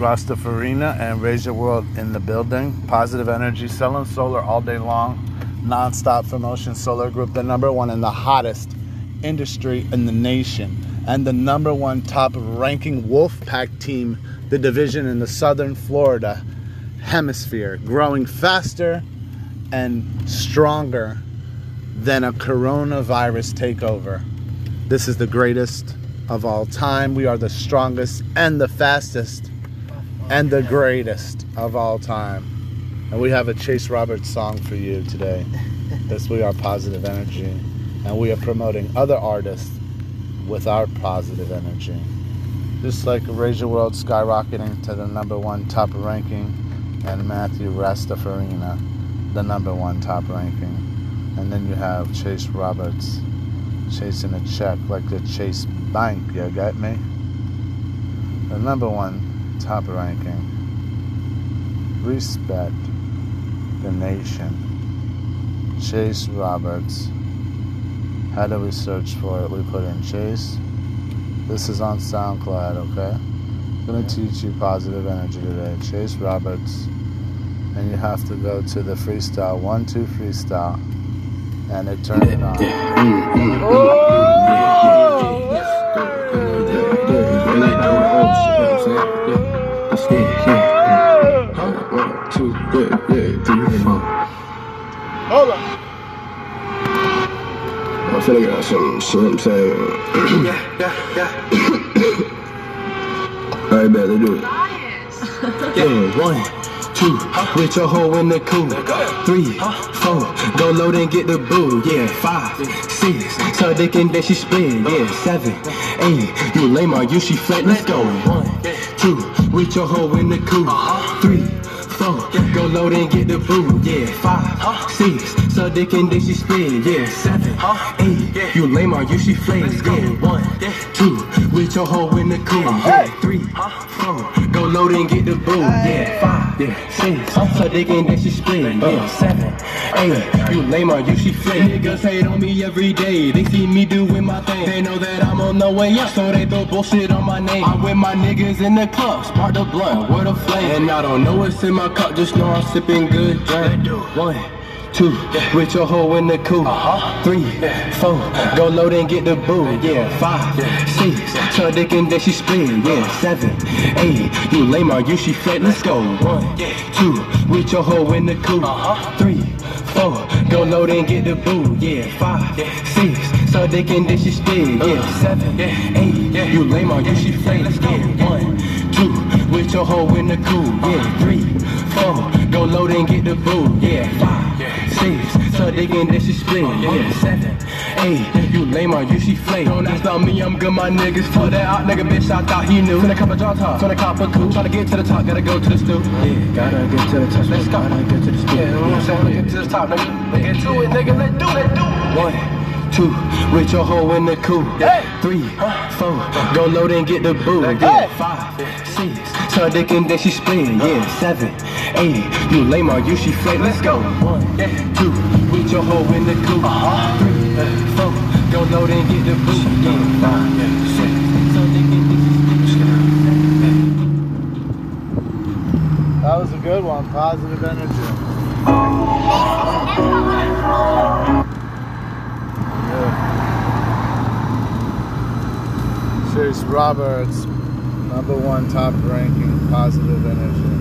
Rastafarina and Raise Your World in the building. Positive energy, selling solar all day long, non-stop promotion. Solar Group, the number one and the hottest industry in the nation, and the number one top ranking wolf pack team, the division in the southern Florida hemisphere, growing faster and stronger than a coronavirus takeover. This is the greatest of all time. We are the strongest and the fastest and the greatest of all time. And we have a Chase Roberts song for you today. This we are positive energy. And we are promoting other artists with our positive energy. Just like Your World skyrocketing to the number one top ranking and Matthew Rastafarina, the number one top ranking. And then you have Chase Roberts chasing a check like the Chase Bank, you got me? The number one top ranking. Respect the nation. Chase Roberts. How do we search for it? We put in Chase. This is on SoundCloud, okay? I'm gonna teach you positive energy today. Chase Roberts. And you have to go to the freestyle, one, two freestyle. And it turns it on. Hold on. I'm finna get some, see what I'm saying? Yeah, yeah, yeah. Alright, bet, let's do it. Yeah, one, two, with your hoe in the cool. Three, four, go load and get the boo. Yeah, five, six, so dick and then she split. Yeah, seven, eight, you lame or you she flat. Let's go. One, two, with your hoe in the cool. Uh-huh. Three, four, go load and get the boo. Yeah, five, huh? six, so dick and then she split. Yeah, seven, huh? eight, yeah. you lame or you she flat. Yeah, one, two, with your hoe in the cool. Yeah, three, four, go load and get the boo. Yeah, five, yeah, six, I'm so and then she split. Yeah, seven, eight, you lame or you she flat. Niggas hate on me every day. They see me doing my thing. They know that I'm on the way up, so they throw bullshit on my name. I'm with my niggas in the club, spark the blunt with a flame. And I don't know what's in my cup, just know I'm sipping good drink. One. Two, with your hoe in the cool. Uh-huh. Three, four, go load and get the boo. Yeah, five, six, so dick and then she split. Yeah, seven, eight, you lame or you she flat. Let's go. One, two, with your hoe in the cool. Uh-huh. Three, four, go load and get the boo. Yeah, five, six, so dick and then she split. Uh-huh. Yeah, seven, eight, you lame or you she flat. Let's go. One, two, with your hoe in the cool. Yeah, three, four, go load and get the boo. Digging that she split. Yeah, seven, eight, you lame or you she flake. Don't ask about me, I'm good, my niggas. Fuck that out, nigga, bitch, I thought he knew. Finna of draw top, finna cop a coup. Tryna get to the top, gotta go to the stoop. Yeah, gotta get to the top, let's go. Gotta get to the stoop. Yeah, you know what I'm saying? Let's get to the top, nigga. Let's get to it, nigga, let's do it, do it. One. Two, with your hoe in the cool. Three, four, go load and get the boo. Yeah, five, six, so dick and then she split. Yeah, seven, eight, you lame or you she flake. Let's go. One, two, with your hoe in the cool. Three, uh, four, go load and get the boo. Yeah, five, six, so dick and then she split. That was a good one. Positive energy. Chase Roberts, number one top ranking positive energy.